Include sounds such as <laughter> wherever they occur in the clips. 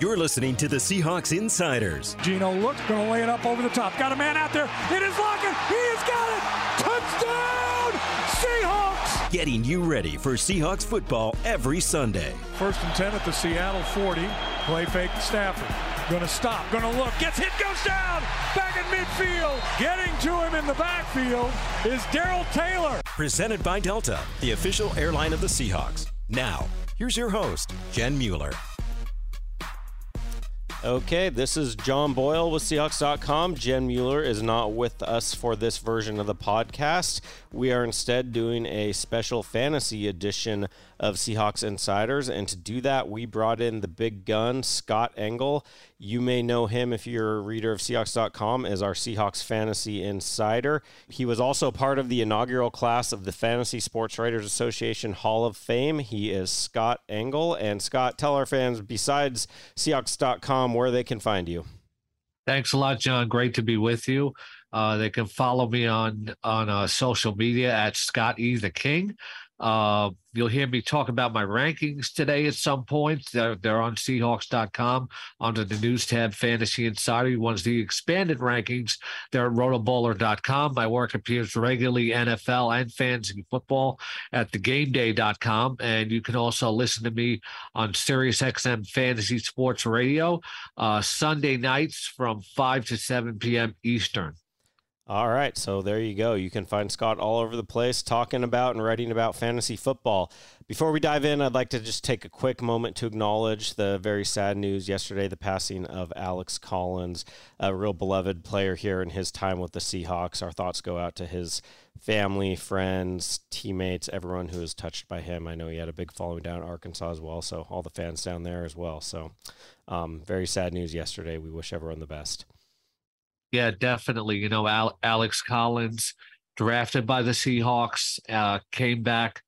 You're listening to the Seahawks Insiders. Geno looks, going to lay it up over the top. Got a man out there. It is locking. He has got it. Touchdown, Seahawks. Getting you ready for Seahawks football every Sunday. First and 10 at the Seattle 40. Play fake Stafford. Going to stop. Going to look. Gets hit. Goes down. Back in midfield. Getting to him in the backfield is Darrell Taylor. Presented by Delta, the official airline of the Seahawks. Now, here's your host, Jen Mueller. Okay, this is John Boyle with Seahawks.com. Jen Mueller is not with us for this version of the podcast. We are instead doing a special fantasy edition of Seahawks Insiders. And to do that, we brought in the big gun, Scott Engel. You may know him if you're a reader of Seahawks.com as our Seahawks Fantasy Insider. He was also part of the inaugural class of the Fantasy Sports Writers Association Hall of Fame. He is Scott Engel. And Scott, tell our fans, besides Seahawks.com, where they can find you. Thanks a lot, John. Great to be with you. Uh, they can follow me on on uh, social media at Scott E the King. Uh, you'll hear me talk about my rankings today at some point. They're, they're on Seahawks.com under the news tab Fantasy Insider. You want the expanded rankings, they're at rotoballer.com. My work appears regularly NFL and fantasy football at thegameday.com. And you can also listen to me on SiriusXM Fantasy Sports Radio uh, Sunday nights from 5 to 7 p.m. Eastern. All right, so there you go. You can find Scott all over the place talking about and writing about fantasy football. Before we dive in, I'd like to just take a quick moment to acknowledge the very sad news yesterday the passing of Alex Collins, a real beloved player here in his time with the Seahawks. Our thoughts go out to his family, friends, teammates, everyone who was touched by him. I know he had a big following down in Arkansas as well, so all the fans down there as well. So, um, very sad news yesterday. We wish everyone the best. Yeah, definitely. You know, Al- Alex Collins, drafted by the Seahawks, uh, came back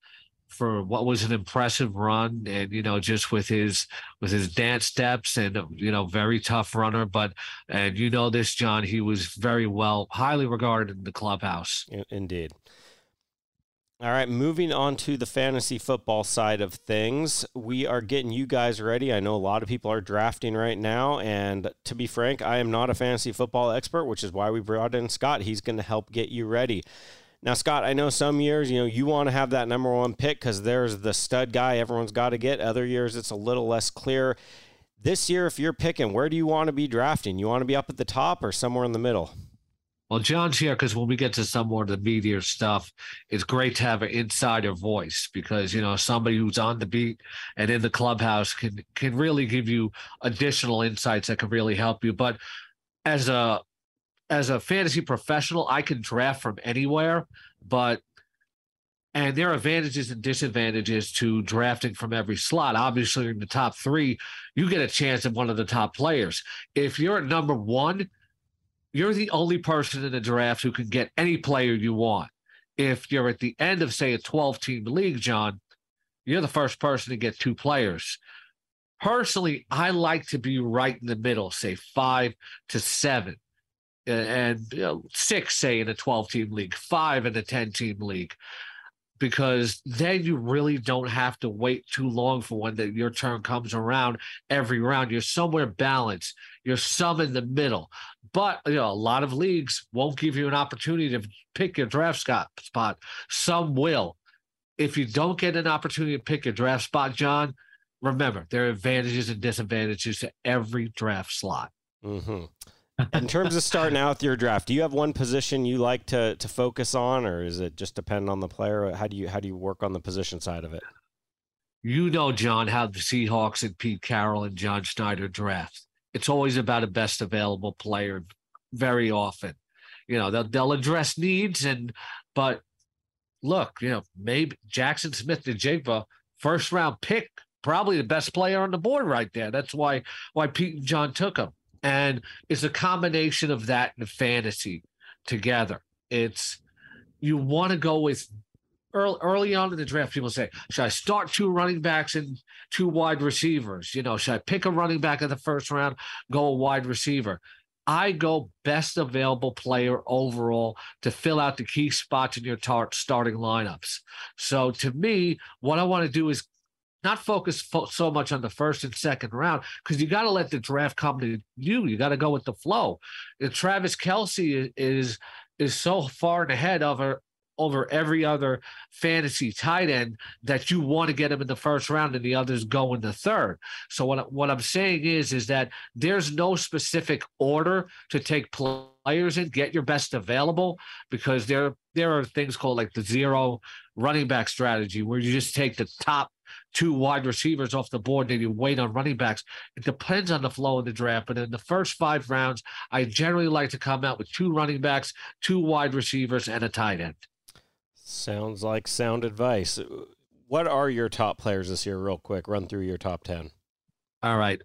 for what was an impressive run, and you know, just with his with his dance steps and you know, very tough runner. But and you know this, John, he was very well, highly regarded in the clubhouse. Indeed. All right, moving on to the fantasy football side of things. We are getting you guys ready. I know a lot of people are drafting right now. And to be frank, I am not a fantasy football expert, which is why we brought in Scott. He's going to help get you ready. Now, Scott, I know some years, you know, you want to have that number one pick because there's the stud guy everyone's got to get. Other years, it's a little less clear. This year, if you're picking, where do you want to be drafting? You want to be up at the top or somewhere in the middle? Well, John's here because when we get to some more of the media stuff, it's great to have an insider voice because you know somebody who's on the beat and in the clubhouse can can really give you additional insights that can really help you. But as a as a fantasy professional, I can draft from anywhere, but and there are advantages and disadvantages to drafting from every slot. Obviously, in the top three, you get a chance at one of the top players. If you're at number one, you're the only person in the draft who can get any player you want. If you're at the end of, say, a 12 team league, John, you're the first person to get two players. Personally, I like to be right in the middle, say five to seven, and you know, six, say, in a 12 team league, five in a 10 team league because then you really don't have to wait too long for when the, your turn comes around every round. You're somewhere balanced. You're some in the middle. But you know, a lot of leagues won't give you an opportunity to pick your draft spot. Some will. If you don't get an opportunity to pick your draft spot, John, remember there are advantages and disadvantages to every draft slot. Mm-hmm in terms of starting out with your draft, do you have one position you like to to focus on, or is it just depend on the player? How do you how do you work on the position side of it? You know, John, how the Seahawks and Pete Carroll and John Schneider draft. It's always about a best available player. Very often, you know, they'll they'll address needs and, but look, you know, maybe Jaxon Smith-Njigba, first round pick, probably the best player on the board right there. That's why why Pete and John took him and it's a combination of that and fantasy together. It's you want to go with early, early on in the draft. People say, should I start two running backs and two wide receivers? You know, should I pick a running back in the first round, go a wide receiver? I go best available player overall to fill out the key spots in your tar- starting lineups. So to me, what I want to do is not focus fo- so much on the first and second round because you got to let the draft come to you. You got to go with the flow. And Travis Kelce is, is so far ahead of her over every other fantasy tight end that you want to get him in the first round and the others go in the third. So what what I'm saying is is that there's no specific order to take players in. Get your best available because there there are things called like the zero running back strategy where you just take the top two wide receivers off the board and you wait on running backs. It depends on the flow of the draft. But in the first five rounds, I generally like to come out with two running backs, two wide receivers, and a tight end. Sounds like sound advice. What are your top players this year, real quick? Run through your top 10. All right.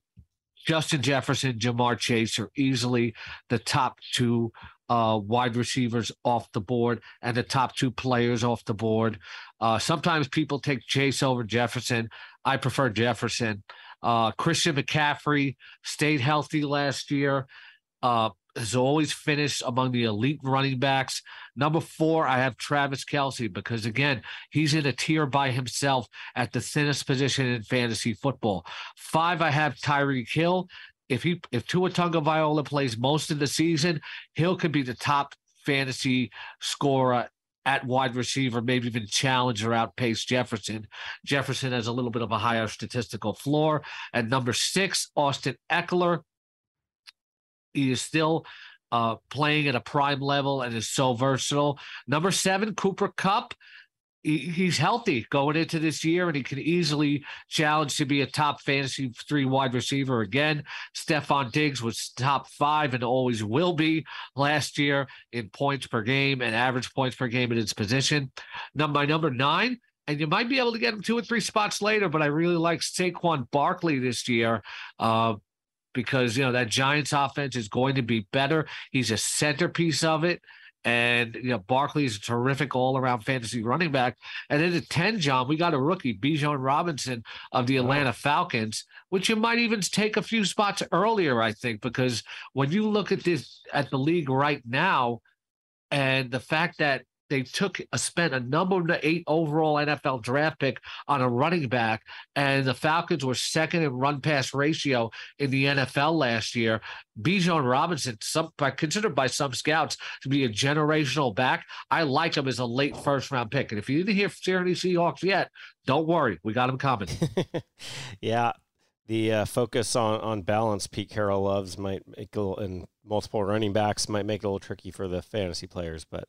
Justin Jefferson, Ja'Marr Chase are easily the top two uh, wide receivers off the board and the top two players off the board. Uh, sometimes people take Chase over Jefferson. I prefer Jefferson. Uh, Christian McCaffrey stayed healthy last year. Uh, has always finished among the elite running backs. Number four, I have Travis Kelce because again, he's in a tier by himself at the thinnest position in fantasy football. Five, I have Tyreek Hill. If he if Tua Tagovailoa plays most of the season, Hill could be the top fantasy scorer at wide receiver, maybe even challenge or outpace Jefferson. Jefferson has a little bit of a higher statistical floor. At number six, Austin Ekeler. He is still uh, playing at a prime level and is so versatile. Number seven, Cooper Kupp. He, he's healthy going into this year, and he can easily challenge to be a top fantasy three wide receiver again. Stefon Diggs was top five and always will be last year in points per game and average points per game in his position. Number number nine, and you might be able to get him two or three spots later, but I really like Saquon Barkley this year. Uh, because you know that Giants offense is going to be better. He's a centerpiece of it. And you know, Barkley is a terrific all-around fantasy running back. And then at 10, John, we got a rookie, Bijan Robinson of the Atlanta Falcons, which you might even take a few spots earlier, I think, because when you look at this at the league right now, and the fact that they took a spent a number eight overall NFL draft pick on a running back, and the Falcons were second in run pass ratio in the NFL last year. Bijan Robinson, some considered by some scouts to be a generational back. I like him as a late first round pick. And if you didn't hear any Seahawks yet, don't worry, we got him coming. <laughs> yeah, the uh, focus on, on balance Pete Carroll loves might make a little, and multiple running backs might make it a little tricky for the fantasy players, but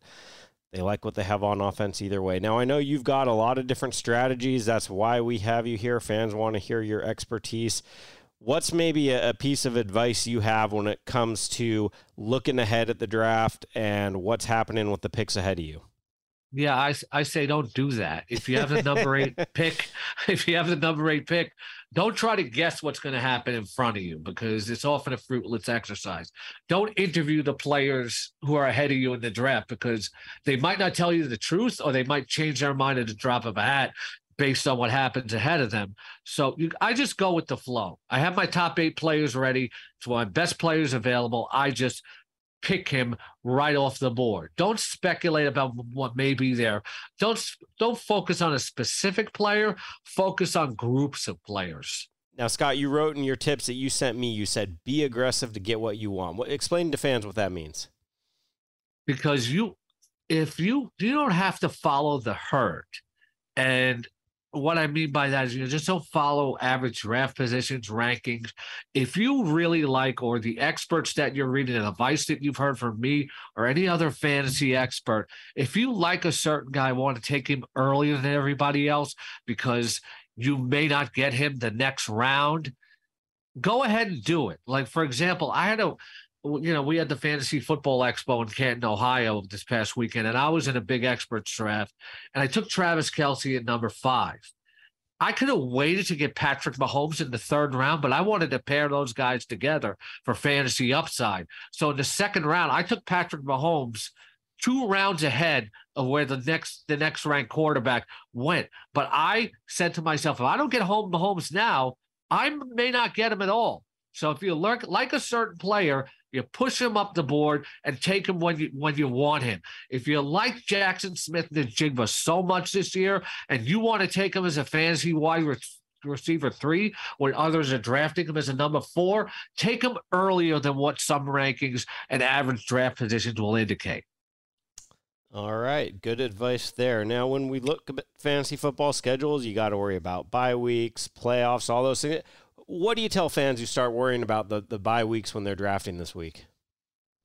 they like what they have on offense either way. Now, I know you've got a lot of different strategies. That's why we have you here. Fans want to hear your expertise. What's maybe a, a, piece of advice you have when it comes to looking ahead at the draft and what's happening with the picks ahead of you? Yeah, I, I say don't do that. If you have the number eight <laughs> pick, <laughs> if you have the number eight pick, don't try to guess what's going to happen in front of you because it's often a fruitless exercise. Don't interview the players who are ahead of you in the draft because they might not tell you the truth or they might change their mind at the drop of a hat based on what happens ahead of them. So you, I just go with the flow. I have my top eight players ready. It's my best players available. I just pick him right off the board. Don't speculate about what may be there. Don't don't focus on a specific player. Focus on groups of players. Now, Scott, you wrote in your tips that you sent me. You said be aggressive to get what you want. What, explain to fans what that means. Because you, if you you don't have to follow the herd, and what I mean by that is you know, just don't follow average draft positions rankings. If you really like, or the experts that you're reading, and advice that you've heard from me or any other fantasy expert, if you like a certain guy, want to take him earlier than everybody else because you may not get him the next round, go ahead and do it. Like for example, I had a you know, we had the fantasy football expo in Canton, Ohio this past weekend, and I was in a big experts draft, and I took Travis Kelce at number five. I could have waited to get Patrick Mahomes in the third round, but I wanted to pair those guys together for fantasy upside. So in the second round, I took Patrick Mahomes two rounds ahead of where the next the next ranked quarterback went. But I said to myself, if I don't get home Mahomes now, I may not get him at all. So if you look like a certain player, you push him up the board and take him when you when you want him. If you like Jaxon Smith-Njigba so much this year, and you want to take him as a fantasy wide receiver three when others are drafting him as a number four. Take him earlier than what some rankings and average draft positions will indicate. All right, good advice there. Now, when we look at fantasy football schedules, you got to worry about bye weeks, playoffs, all those things. What do you tell fans who start worrying about the, the bye weeks when they're drafting this week?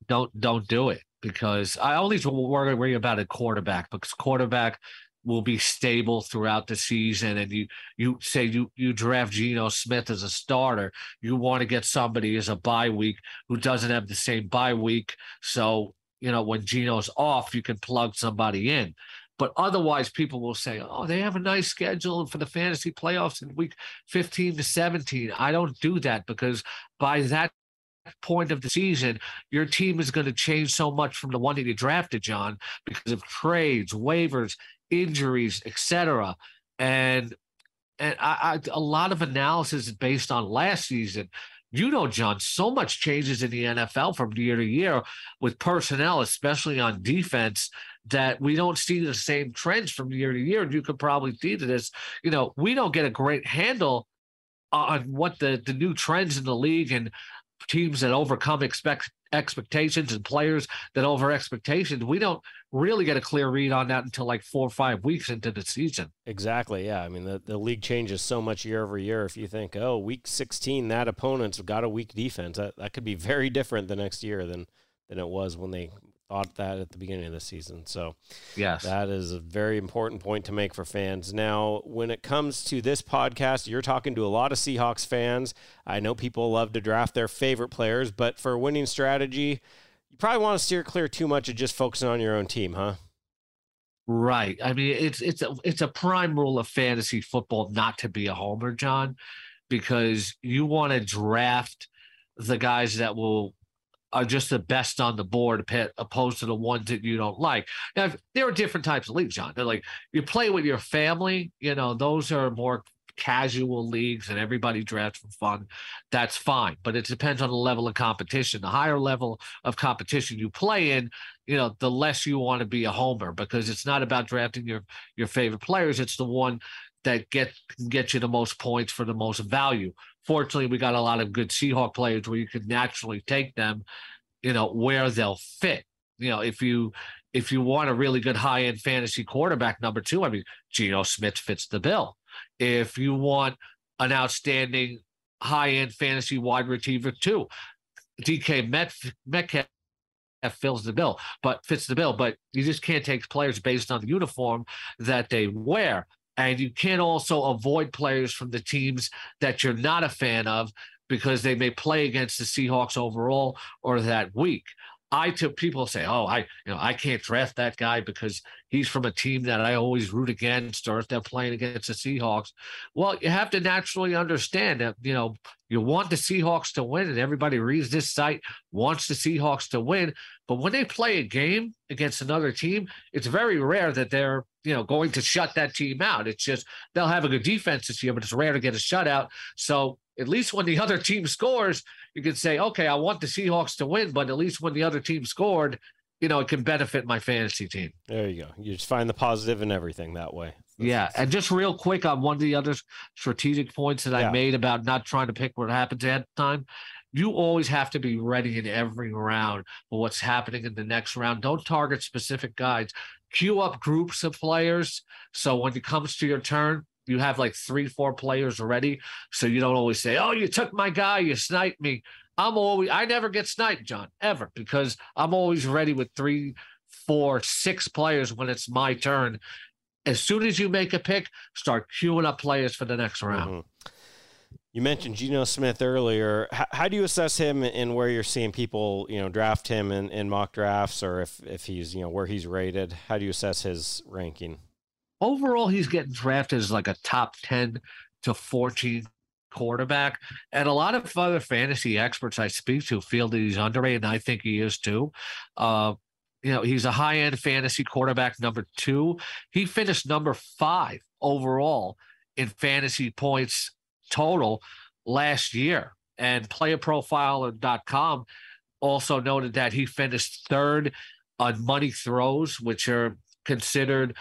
Don't don't do it because I always worry, worry about a quarterback because quarterback will be stable throughout the season and you you say you you draft Geno Smith as a starter you want to get somebody as a bye week who doesn't have the same bye week so you know, when Geno's off, you can plug somebody in. But otherwise, people will say, oh, they have a nice schedule for the fantasy playoffs in week 15 to 17. I don't do that because by that point of the season, your team is going to change so much from the one that you drafted, John, because of trades, waivers, injuries, etc. And and I, I, a lot of analysis is based on last season you know, John, so much changes in the NFL from year to year with personnel, especially on defense, that we don't see the same trends from year to year. And you could probably see to this, you know, we don't get a great handle on what the, the new trends in the league and teams that overcome expect expectations and players that over expectations. We don't really get a clear read on that until like four or five weeks into the season. Exactly. Yeah. I mean, the, the league changes so much year over year. If you think, oh, week 16, that opponent's got a weak defense, that, that could be very different the next year than, than it was when they thought that at the beginning of the season. So, yes, that is a very important point to make for fans. Now, when it comes to this podcast, you're talking to a lot of Seahawks fans. I know people love to draft their favorite players, but for winning strategy, you probably want to steer clear too much of just focusing on your own team, huh? Right. I mean, it's it's a it's a prime rule of fantasy football not to be a homer, John, because you want to draft the guys that will are just the best on the board opposed to the ones that you don't like. Now, there are different types of leagues, John. They're like you play with your family, you know, those are more casual leagues and everybody drafts for fun, that's fine. But it depends on the level of competition. The higher level of competition you play in, you know, the less you want to be a homer because it's not about drafting your your favorite players. It's the one that get get you the most points for the most value. Fortunately, we got a lot of good Seahawk players where you can naturally take them, you know, where they'll fit. You know, if you if you want a really good high end fantasy quarterback number two, I mean, Geno Smith fits the bill. If you want an outstanding high end fantasy wide receiver too, DK Met, Metcalf fills the bill, but fits the bill. But you just can't take players based on the uniform that they wear. And you can't also avoid players from the teams that you're not a fan of because they may play against the Seahawks overall or that week. I took people say, "Oh, I you know I can't draft that guy because he's from a team that I always root against, or if they're playing against the Seahawks." Well, you have to naturally understand that you know you want the Seahawks to win, and everybody reads this site wants the Seahawks to win. But when they play a game against another team, it's very rare that they're you know going to shut that team out. It's just they'll have a good defense this year, but it's rare to get a shutout. So at least when the <laughs> other team scores, you can say, okay, I want the Seahawks to win, but at least when the other team scored, you know, it can benefit my fantasy team. There you go. You just find the positive in everything that way. yeah. And just real quick on one of the other strategic points that yeah. I made about not trying to pick what happens at the time. You always have to be ready in every round for what's happening in the next round. Don't target specific guys. Queue up groups of players. So when it comes to your turn, you have like three, four players ready. So you don't always say, Oh, you took my guy, you sniped me. I'm always I never get sniped, John, ever, because I'm always ready with three, four, six players when it's my turn. As soon as you make a pick, start queuing up players for the next round. Mm-hmm. You mentioned Geno Smith earlier. How, how, do you assess him and where you're seeing people, you know, draft him in, in mock drafts or if, if he's, you know, where he's rated? How do you assess his ranking? Overall, he's getting drafted as like a top 10 to 14 quarterback. And a lot of other fantasy experts I speak to feel that he's underrated, and I think he is too. Uh, you know, he's a high end fantasy quarterback, number two. He finished number five overall in fantasy points total last year. And playerprofiler.com also noted that he finished third on money throws, which are considered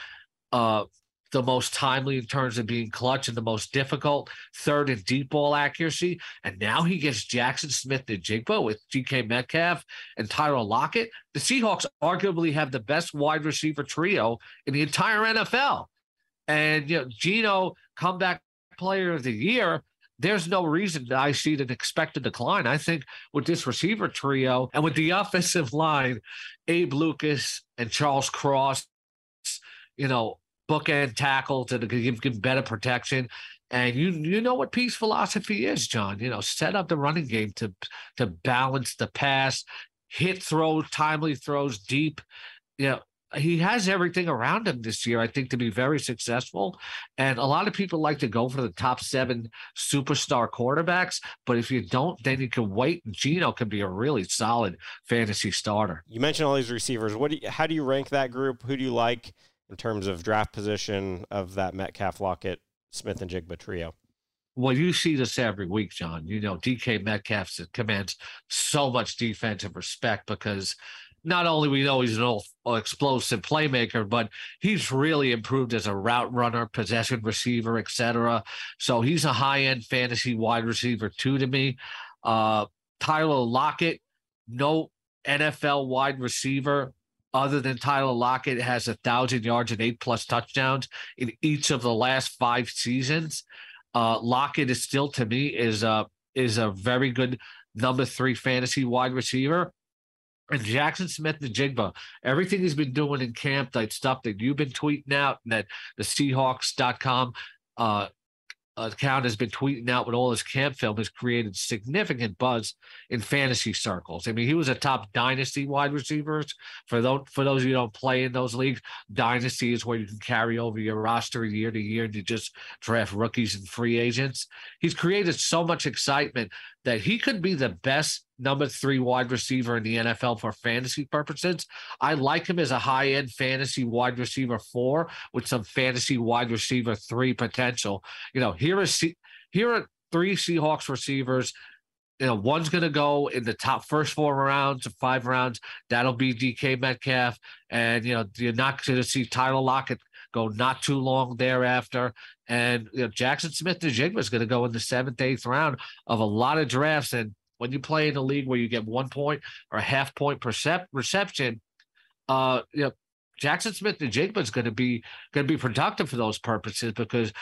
uh, the most timely in terms of being clutch and the most difficult third and deep ball accuracy. And now he gets Jaxon Smith-Njigba with DK Metcalf and Tyler Lockett. The Seahawks arguably have the best wide receiver trio in the entire NFL. And you know, Geno, comeback player of the year. There's no reason that I see an expected decline. I think with this receiver trio and with the offensive line, Abe Lucas and Charles Cross, you know, bookend tackle to give, give better protection. And you you know what Pete's philosophy is, John. You know, set up the running game to to balance the pass, hit throws, timely throws deep. You know, he has everything around him this year, I think, to be very successful. And a lot of people like to go for the top seven superstar quarterbacks, but if you don't, then you can wait. Geno can be a really solid fantasy starter. You mentioned all these receivers. What do you, how do you rank that group? Who do you like? In terms of draft position of that Metcalf, Lockett, Smith-Njigba trio? Well, you see this every week, John. You know, DK Metcalf commands so much defensive respect because not only we know he's an old, explosive playmaker, but he's really improved as a route runner, possession receiver, etc. So he's a high end fantasy wide receiver too to me. Uh, Tyler Lockett, no NFL wide receiver other than Tyler Lockett has a thousand yards and eight plus touchdowns in each of the last five seasons. Uh, Lockett is still to me is a is a very good number three fantasy wide receiver. And Jaxon Smith-Njigba, everything he's been doing in camp, that stuff that you've been tweeting out, and that the Seahawks.com uh, account has been tweeting out with all his camp film has created significant buzz in fantasy circles. I mean, he was a top dynasty wide receivers. For those for those you don't play in those leagues, dynasty is where you can carry over your roster year to year you just draft rookies and free agents. He's created so much excitement that he could be the best number three wide receiver in the NFL for fantasy purposes. I like him as a high end fantasy wide receiver four with some fantasy wide receiver three potential. You know, here is here are three Seahawks receivers. You know, one's going to go in the top first four rounds five rounds. That'll be DK Metcalf. And, you know, you're not going to see Tyler Lockett go not too long thereafter. And you know, Jaxon Smith-Njigba is going to go in the seventh, eighth round of a lot of drafts. And when you play in a league where you get one point or a half point percep- reception, uh, you know, Jaxon Smith-Njigba is going to be going to be productive for those purposes because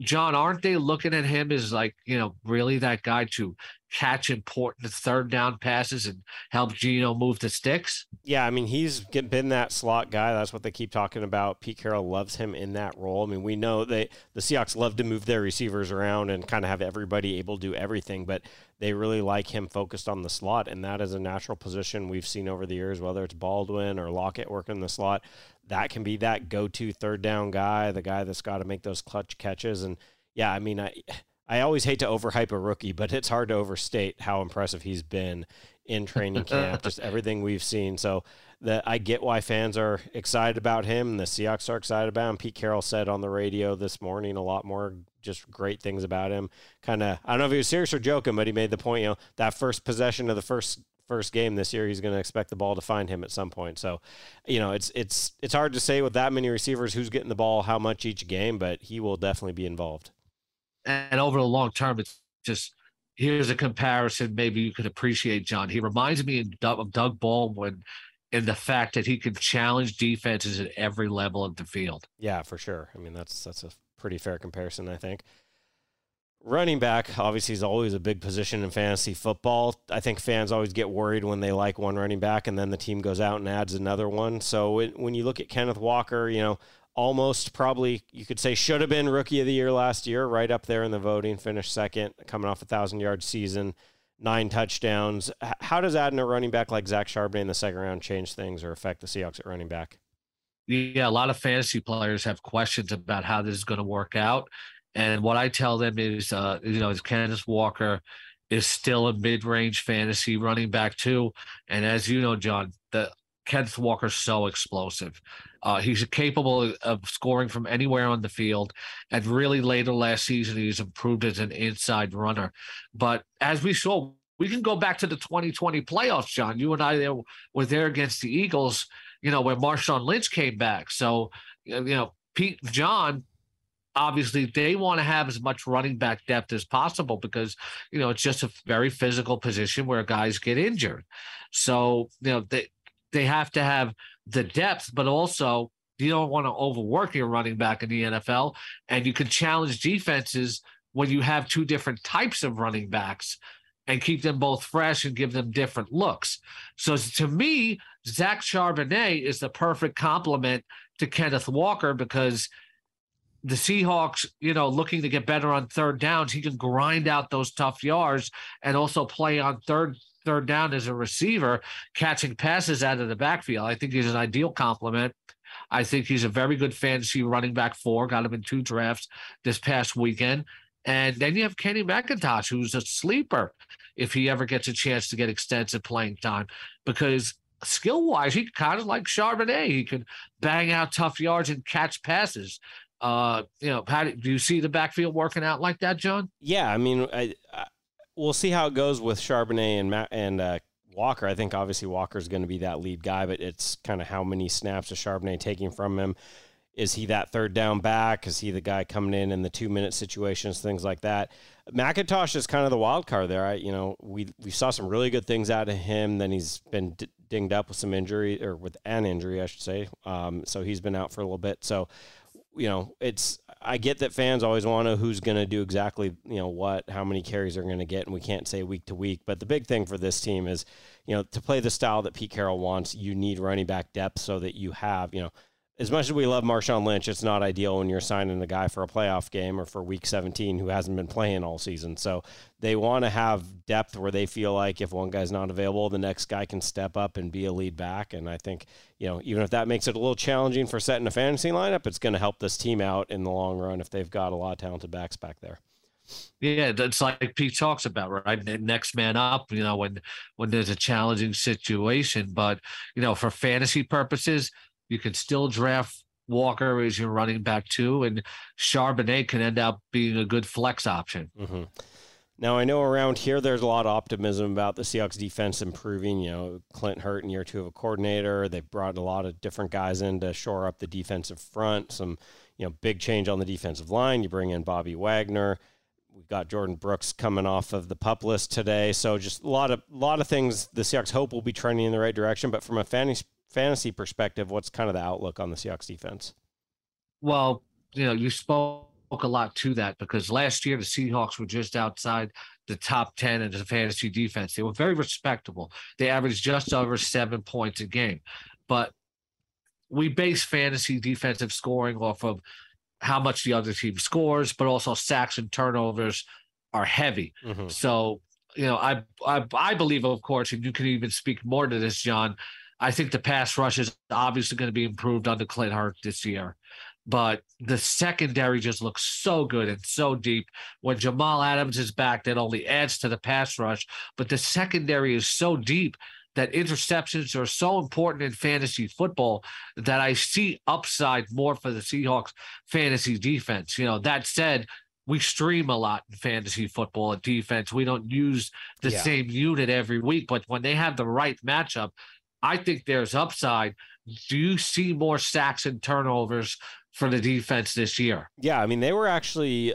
John, aren't they looking at him as like, you know, really that guy to catch important third down passes and help Geno move the sticks? Yeah, I mean, he's been that slot guy. That's what they keep talking about. Pete Carroll loves him in that role. I mean, we know that the Seahawks love to move their receivers around and kind of have everybody able to do everything, but they really like him focused on the slot, and that is a natural position we've seen over the years, whether it's Baldwin or Lockett working the slot that can be that go-to third down guy, the guy that's got to make those clutch catches. And yeah, I mean, I I always hate to overhype a rookie, but it's hard to overstate how impressive he's been in training <laughs> camp. just everything we've seen. So that I get why fans are excited about him, and the Seahawks are excited about him. Pete Carroll said on the radio this morning a lot more just great things about him. Kind of, I don't know if he was serious or joking, but he made the point. You know, that first possession of the first first game this year, he's going to expect the ball to find him at some point. So, you know, it's it's it's hard to say with that many receivers who's getting the ball how much each game, but he will definitely be involved. And over the long term, it's just here's a comparison maybe you could appreciate, John. He reminds me of Doug Baldwin in the fact that he can challenge defenses at every level of the field. Yeah, for sure. I mean, that's that's a pretty fair comparison, I think. Running back, obviously, is always a big position in fantasy football. I think fans always get worried when they like one running back and then the team goes out and adds another one. So it, when you look at Kenneth Walker, you know, almost probably you could say should have been rookie of the year last year, right up there in the voting, finished second, coming off a thousand yard season, nine touchdowns. How does adding a running back like Zach Charbonnet in the second round change things or affect the Seahawks at running back? Yeah, a lot of fantasy players have questions about how this is going to work out. And what I tell them is, uh, you know, is Kenneth Walker is still a mid-range fantasy running back too. And as you know, John, the Kenneth Walker's so explosive. Uh, he's capable of scoring from anywhere on the field. And really later last season, he's improved as an inside runner. But as we saw, we can go back to the 2020 playoffs, John. You and I there were there against the Eagles, you know, where Marshawn Lynch came back. So, you know, Pete John obviously they want to have as much running back depth as possible because you know it's just a very physical position where guys get injured. So you know they they have to have the depth, but also you don't want to overwork your running back in the NFL, and you can challenge defenses when you have two different types of running backs and keep them both fresh and give them different looks. So to me, Zach Charbonnet is the perfect complement to Kenneth Walker because the Seahawks, you know, looking to get better on third downs, he can grind out those tough yards and also play on third third down as a receiver, catching passes out of the backfield. I think he's an ideal complement. I think he's a very good fantasy running back four. Got him in two drafts this past weekend. And then you have Kenny McIntosh, who's a sleeper if he ever gets a chance to get extensive playing time, because skill wise, he kind of like Charbonnet. He can bang out tough yards and catch passes. Uh, you know, do you see the backfield working out like that, John? Yeah, I mean, I, I, we'll see how it goes with Charbonnet and and uh, Walker. I think obviously Walker's going to be that lead guy, but it's kind of how many snaps is Charbonnet taking from him. Is he that third down back? Is he the guy coming in in the two minute situations, things like that? McIntosh is kind of the wild card there. I, you know, we we saw some really good things out of him. Then he's been d- dinged up with some injury or with an injury, I should say. Um, so he's been out for a little bit. So, you know, it's I get that fans always want to know who's going to do exactly, you know, what, how many carries they're going to get, and we can't say week to week. But the big thing for this team is, you know, to play the style that Pete Carroll wants, you need running back depth so that you have, you know as much as we love Marshawn Lynch, it's not ideal when you're signing a guy for a playoff game or for week 17 who hasn't been playing all season. So they want to have depth where they feel like if one guy's not available, the next guy can step up and be a lead back. And I think, you know, even if that makes it a little challenging for setting a fantasy lineup, it's going to help this team out in the long run if they've got a lot of talented backs back there. Yeah, that's like Pete talks about, right? Next man up, you know, when when there's a challenging situation. But you know, for fantasy purposes, you can still draft Walker as your running back too, and Charbonnet can end up being a good flex option. Mm-hmm. Now I know around here there's a lot of optimism about the Seahawks defense improving. You know, Clint Hurtt in year two of a coordinator. They've brought a lot of different guys in to shore up the defensive front. Some, you know, big change on the defensive line. You bring in Bobby Wagner. We've got Jordyn Brooks coming off of the pup list today. So just a lot of lot of things the Seahawks hope will be trending in the right direction. But from a fantasy fantasy perspective, what's kind of the outlook on the Seahawks defense? Well, you know, you spoke a lot to that because last year the Seahawks were just outside the top 10 in the fantasy defense. They were very respectable. They averaged just over seven points a game. But we base fantasy defensive scoring off of how much the other team scores, but also sacks and turnovers are heavy. Mm-hmm. So, you know, I, I I believe, of course, and you can even speak more to this, John, I think the pass rush is obviously going to be improved under Clint Hurtt this year. But the secondary just looks so good and so deep. When Jamal Adams is back, that only adds to the pass rush. But the secondary is so deep that interceptions are so important in fantasy football that I see upside more for the Seahawks fantasy defense. You know, that said, we stream a lot in fantasy football and defense. We don't use the yeah. same unit every week, but when they have the right matchup, I think there's upside. Do you see more sacks and turnovers for the defense this year? Yeah, I mean they were actually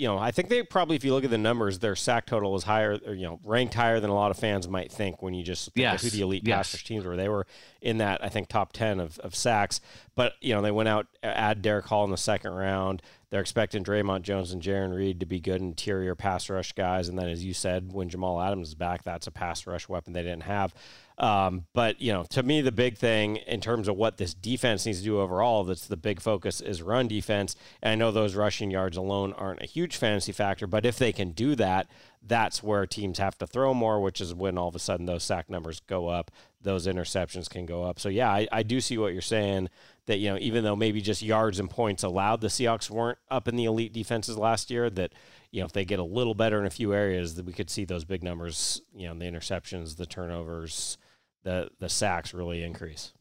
you know, I think they probably, if you look at the numbers, their sack total is higher, or, you know, ranked higher than a lot of fans might think when you just yes. who the elite yes. pass teams were. They were in that, I think, top 10 of, of sacks. But, you know, they went out, add Derick Hall in the second round. They're expecting Dre'Mont Jones and Jarran Reed to be good interior pass rush guys. And then, as you said, when Jamal Adams is back, that's a pass rush weapon they didn't have. Um, but you know, to me, the big thing in terms of what this defense needs to do overall, that's the big focus is run defense. And I know those rushing yards alone aren't a huge fantasy factor, but if they can do that, that's where teams have to throw more, which is when all of a sudden those sack numbers go up, those interceptions can go up. So yeah, I, I do see what you're saying. That you know, even though maybe just yards and points allowed, the Seahawks weren't up in the elite defenses last year. That you know, if they get a little better in a few areas, that we could see those big numbers. You know, the interceptions, the turnovers the the sacks really increase.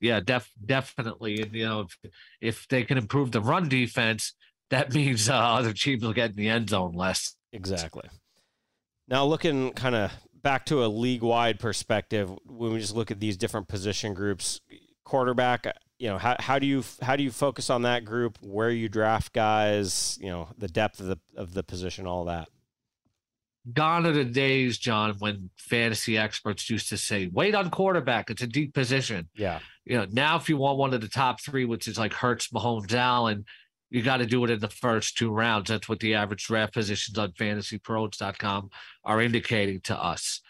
Yeah, def definitely. And you know, if, if they can improve the run defense, that <laughs> means uh, other teams will get in the end zone less. Exactly. Now, looking kind of back to a league wide perspective, when we just look at these different position groups, quarterback, uh, you know, how, how do you how do you focus on that group? Where you draft guys? You know, the depth of the of the position, all that. Gone are the days, John, when fantasy experts used to say, "Wait on quarterback; it's a deep position." Yeah. You know, now if you want one of the top three, which is like Hurts, Mahomes, Allen, you got to do it in the first two rounds. That's what the average draft positions on fantasypros.com are indicating to us.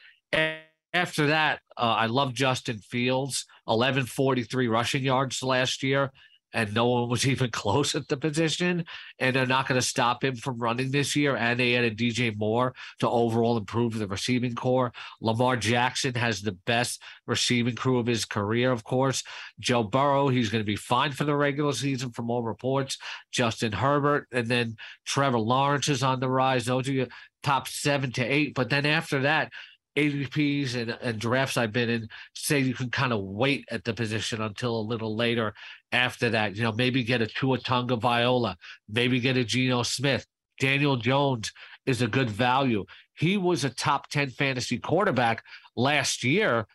After that, uh, I love Justin Fields, 1143 rushing yards last year, and no one was <laughs> even close at the position. And they're not going to stop him from running this year. And they added DJ Moore to overall improve the receiving corps. Lamar Jackson has the best receiving crew of his career, of course. Joe Burrow, he's going to be fine for the regular season from all reports. Justin Herbert, and then Trevor Lawrence is on the rise. Those are your top seven to eight. But then after that, ADPs and, and drafts I've been in say you can kind of wait at the position until a little later after that. You know, maybe get a Tua Tagovailoa, maybe get a Geno Smith. Daniel Jones is a good value. He was a top 10 fantasy quarterback last year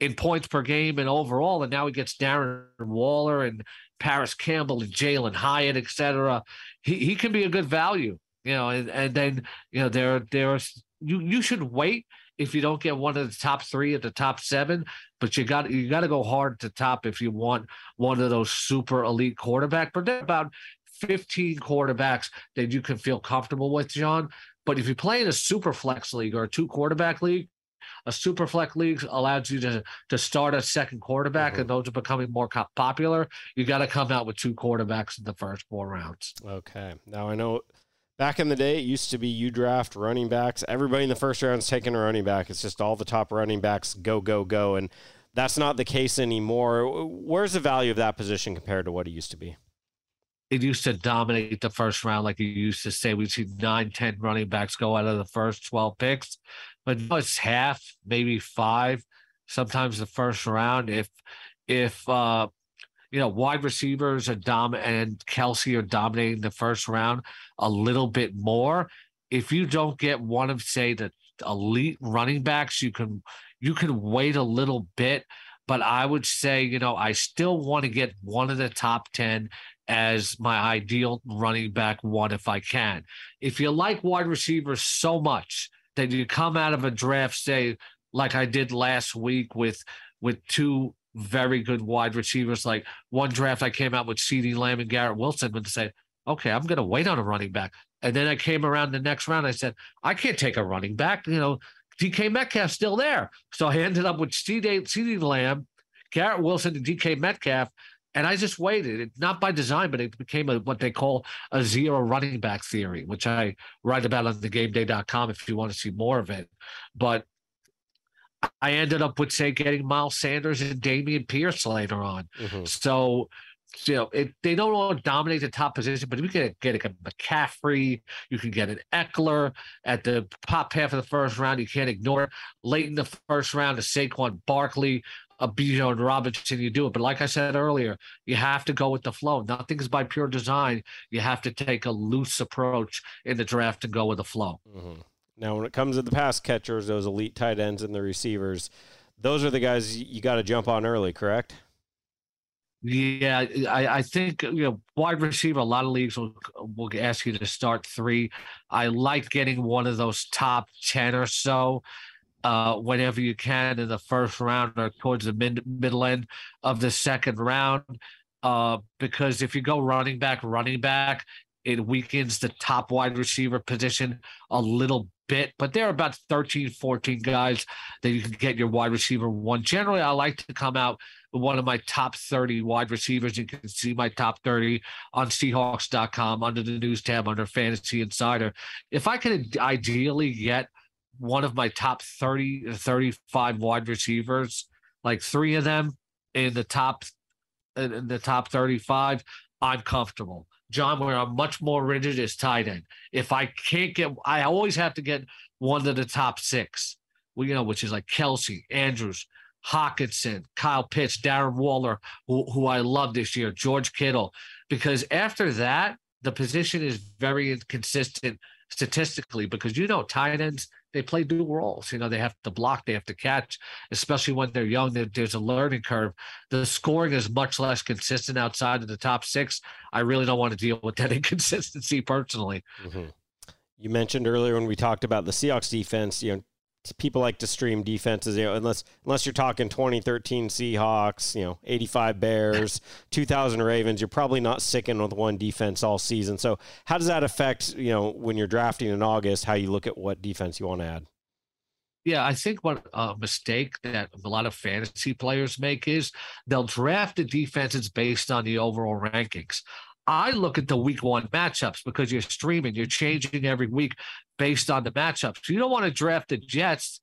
in points per game and overall. And now he gets Darren Waller and Parris Campbell and Jalin Hyatt, et cetera. He, he can be a good value, you know, and, and then, you know, there, there's, you, you should wait if you don't get one of the top three at the top seven, but you got you got to go hard to top if you want one of those super elite quarterback. But there about 15 quarterbacks that you can feel comfortable with, John. But if you play in a super flex league or a two quarterback league, a super flex league allows you to to start a second quarterback, mm-hmm. and those are becoming more popular. You got to come out with two quarterbacks in the first four rounds. Okay. Now I know Back in the day, it used to be you draft running backs. Everybody in the first round is taking a running back. It's just all the top running backs go, go, go. And that's not the case anymore. Where's the value of that position compared to what it used to be? It used to dominate the first round, like you used to say. We'd see nine, 10 running backs go out of the first 12 picks. But now it's half, maybe five, sometimes the first round. If, if, uh, you know, wide receivers are dom and Kelce are dominating the first round a little bit more. If you don't get one of, say, the elite running backs, you can you can wait a little bit. But I would say, you know, I still want to get one of the top 10 as my ideal running back one if I can. If you like wide receivers so much that you come out of a draft, say, like I did last week with with two very good wide receivers. Like one draft, I came out with CeeDee Lamb and Garrett Wilson and say, okay, I'm going to wait on a running back. And then I came around the next round. I said, I can't take a running back. You know, DK Metcalf's still there. So I ended up with CeeDee, CeeDee Lamb, Garrett Wilson, and DK Metcalf. And I just waited, it, not by design, but it became a, what they call a zero running back theory, which I write about on thegameday.com if you want to see more of it. But I ended up with say getting Miles Sanders and Dameon Pierce later on. Mm-hmm. So you know, it, they don't all dominate the top position, but you can get a McCaffrey, you can get an Ekeler at the top half of the first round. You can't ignore it. Late in the first round, a Saquon Barkley, a Bijan Robinson, you do it. But like I said earlier, you have to go with the flow. Nothing is by pure design. You have to take a loose approach in the draft and go with the flow. Mm-hmm. Now, when it comes to the pass catchers, those elite tight ends and the receivers, those are the guys you got to jump on early, correct? Yeah, I, I think you know wide receiver. A lot of leagues will will ask you to start three. I like getting one of those top ten or so uh, whenever you can in the first round or towards the mid middle end of the second round. Uh, because if you go running back, running back, it weakens the top wide receiver position a little bit, but there are about 13, 14 guys that you can get your wide receiver one. Generally, I like to come out with one of my top 30 wide receivers. You can see my top 30 on Seahawks.com under the news tab under Fantasy Insider. If I could ideally get one of my top 30 35 wide receivers, like three of them in the top in the top 35, I'm comfortable. John, where I'm much more rigid is tight end. If I can't get, I always have to get one of the top six, well, you know, which is like Kelce, Andrews, Hockenson, Kyle Pitts, Darren Waller, who, who I love this year, George Kittle, because after that, the position is very inconsistent statistically because you know tight ends they play dual roles. You know, they have to block, they have to catch, especially when they're young. There's a learning curve. The scoring is much less consistent outside of the top six. I really don't want to deal with that <laughs> inconsistency personally. Mm-hmm. You mentioned earlier when we talked about the Seahawks defense, you know, people like to stream defenses, you know, unless unless you're talking 2013 Seahawks, you know, 85 Bears, <laughs> 2000 Ravens, you're probably not sticking with one defense all season. So, how does that affect, you know, when you're drafting in August, how you look at what defense you want to add? Yeah, I think what a mistake that a lot of fantasy players make is they'll draft the defenses based on the overall rankings. I look at the week one matchups because you're streaming, you're changing every week based on the matchups. You don't want to draft the Jets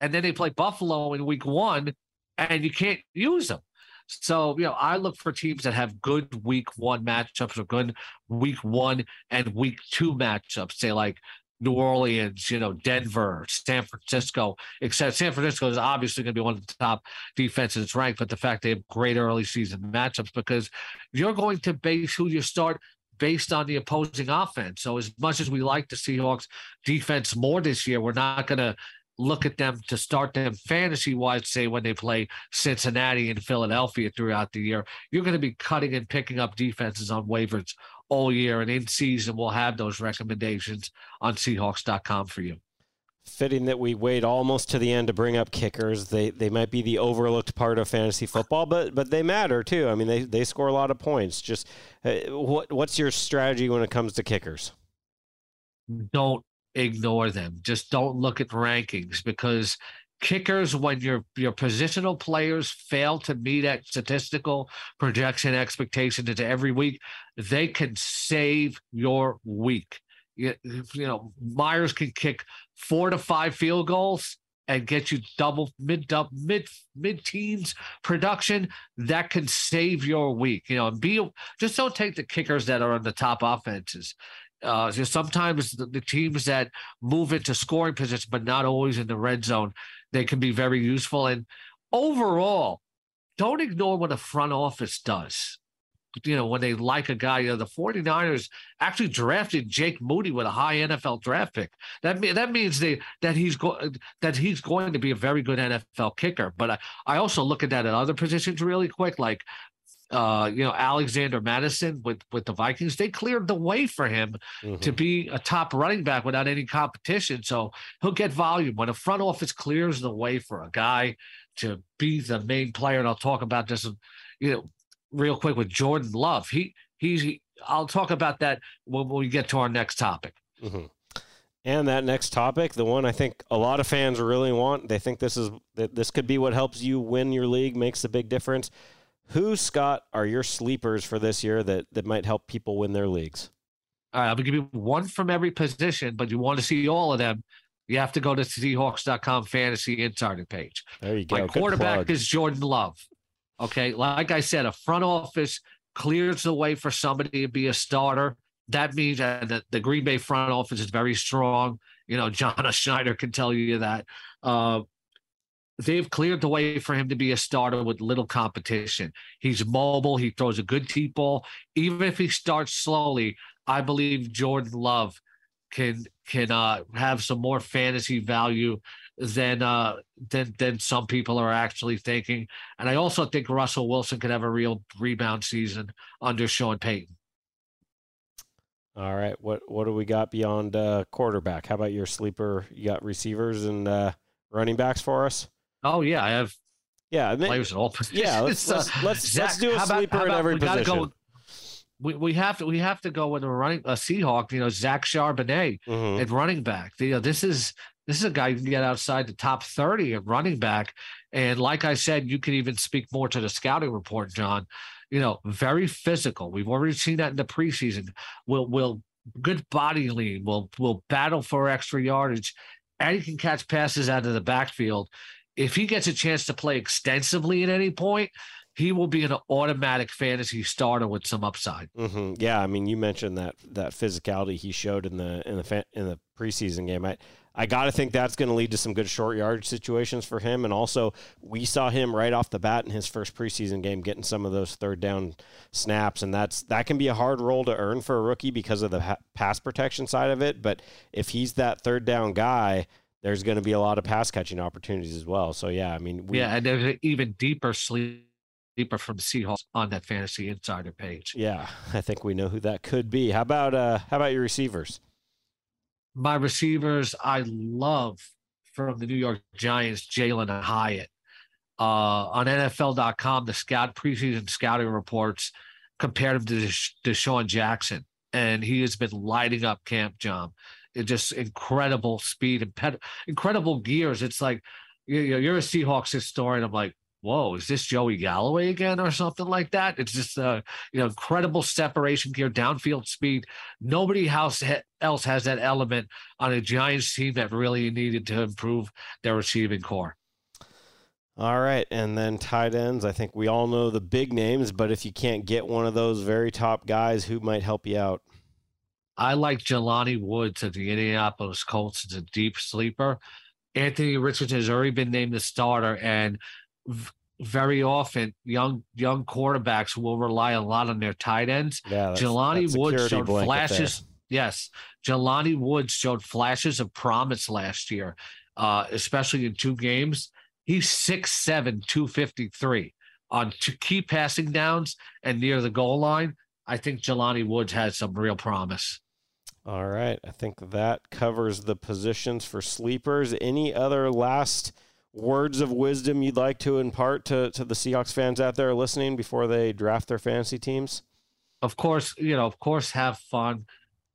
and then they play Buffalo in week one and you can't use them. So, you know, I look for teams that have good week one matchups or good week one and week two matchups, say like New Orleans, you know, Denver, San Francisco, except San Francisco is obviously going to be one of the top defenses ranked, but the fact they have great early season matchups because you're going to base who you start based on the opposing offense. So as much as we like the Seahawks defense more this year, we're not going to look at them to start them fantasy wise, say when they play Cincinnati and Philadelphia throughout the year. You're going to be cutting and picking up defenses on waivers all year. And in season, we'll have those recommendations on Seahawks.com for you. Fitting that we wait almost to the end to bring up kickers. They they might be the overlooked part of fantasy football, but but they matter too. I mean, they, they score a lot of points. Just uh, what what's your strategy when it comes to kickers? Don't ignore them. Just don't look at rankings because kickers when your your positional players fail to meet that statistical projection expectations into every week they can save your week. You, you know myers can kick four to five field goals and get you double mid double, mid mid teens production. That can save your week you know and be just don't take the kickers that are on the top offenses uh, sometimes the, the, teams that move into scoring positions, but not always in the red zone, they can be very useful. And overall, don't ignore what a front office does. You know, when they like a guy, you know, the 49ers actually drafted Jake Moody with a high NFL draft pick. That mean, that means they that he's going that he's going to be a very good NFL kicker. But I, I also look at that at other positions really quick, like uh, you know, Alexander Mattison with with the Vikings, they cleared the way for him mm-hmm. to be a top running back without any competition. So he'll get volume when the front office clears the way for a guy to be the main player. And I'll talk about this, you know, real quick with Jordan Love. He he's he, I'll talk about that when we get to our next topic. Mm-hmm. And that next topic, the one I think a lot of fans really want, they think this is that this could be what helps you win your league, makes a big difference. Who, Scott, are your sleepers for this year that, that might help people win their leagues? All right, I'll give you one from every position, but you want to see all of them. You have to go to Seahawks.com fantasy insider page. There you go. My quarterback is Jordan Love. Okay. Like I said, a front office clears the way for somebody to be a starter. That means that the, the Green Bay front office is very strong. You know, John <laughs> Schneider can tell you that. Uh, they've cleared the way for him to be a starter with little competition. He's mobile. He throws a good deep ball. Even if he starts slowly, I believe Jordan Love can can uh, have some more fantasy value than uh, than than some people are actually thinking. And I also think Russell Wilson could have a real rebound season under Sean Payton. All right, what what do we got beyond uh, quarterback? How about your sleeper? You got receivers and uh, running backs for us? Oh yeah, I have. Yeah, I mean, players in all positions. Yeah, <laughs> let's let's let's, Zach, let's do a sleeper about, in every we position. Go, we, we have to we have to go with a running a Seahawk. You know, Zach Charbonnet mm-hmm. at running back. You know, this is this is a guy you can get outside the top thirty at running back. And like I said, you can even speak more to the scouting report, John. You know, very physical. We've already seen that in the preseason. Will will good body lean. Will will battle for extra yardage, and he can catch passes out of the backfield if he gets a chance to play extensively at any point, he will be an automatic fantasy starter with some upside. Mm-hmm. Yeah, I mean, you mentioned that that physicality he showed in the in the in the preseason game. I I got to think that's going to lead to some good short yardage situations for him. And also, we saw him right off the bat in his first preseason game getting some of those third down snaps, and that's that can be a hard role to earn for a rookie because of the ha- pass protection side of it. But if he's that third down guy there's going to be a lot of pass catching opportunities as well. So yeah, I mean, we, yeah, and there's an even deeper sleeper from Seahawks on that fantasy insider page. Yeah, <laughs> I think we know who that could be. How about uh how about your receivers? My receivers, I love from the New York Giants, Jalin Hyatt. Uh, on NFL.com, the scout preseason scouting reports compared him to DeSean Jackson, and he has been lighting up Camp John. Just incredible speed and incredible gears. It's like you know, you're a Seahawks historian. I'm like, whoa, is this Joey Galloway again or something like that? It's just uh, you know incredible separation gear, downfield speed. Nobody else else has that element on a Giants team that really needed to improve their receiving corps. All right, and then tight ends. I think we all know the big names, but if you can't get one of those very top guys, who might help you out? I like Jelani Woods of the Indianapolis Colts as a deep sleeper. Anthony Richardson has already been named the starter, and v- very often young young quarterbacks will rely a lot on their tight ends. Yeah, Jelani Woods showed flashes. Yes, Jelani Woods showed flashes of promise last year, uh, especially in two games He's 6'7, 253 on two key passing downs and near the goal line. I think Jelani Woods has some real promise. All right. I think that covers the positions for sleepers. Any other last words of wisdom you'd like to impart to, to the Seahawks fans out there listening before they draft their fantasy teams? Of course, you know, of course, have fun,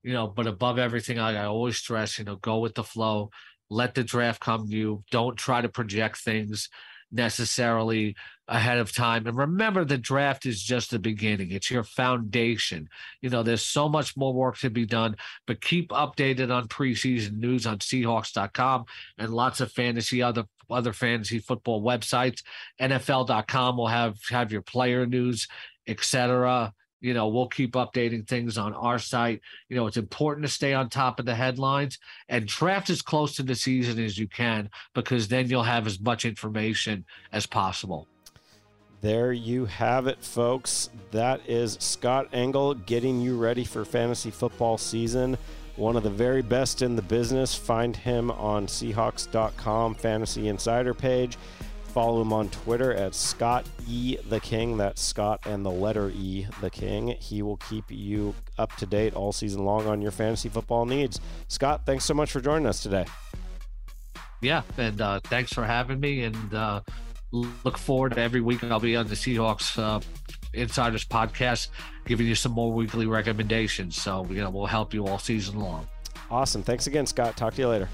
you know, but above everything, I, I always stress, you know, go with the flow let the draft come to you. Don't try to project things necessarily ahead of time. And remember, the draft is just the beginning, it's your foundation. You know, there's so much more work to be done, but keep updated on preseason news on Seahawks.com and lots of fantasy, other other fantasy football websites. NFL.com will have have your player news, etc you know we'll keep updating things on our site. You know it's important to stay on top of the headlines and draft as close to the season as you can because then you'll have as much information as possible. There you have it folks. That is scott engel getting you ready for fantasy football season. One of the very best in the business. Find him on seahawks.com fantasy insider page Follow him on Twitter at Scott E the King. That's Scott and the letter E the King. He will keep you up to date all season long on your fantasy football needs. Scott, thanks so much for joining us today. Yeah, and uh, thanks for having me. And uh, look forward to every week I'll be on the Seahawks uh, Insiders podcast, giving you some more weekly recommendations. So you know, we'll help you all season long. Awesome. Thanks again, Scott. Talk to you later.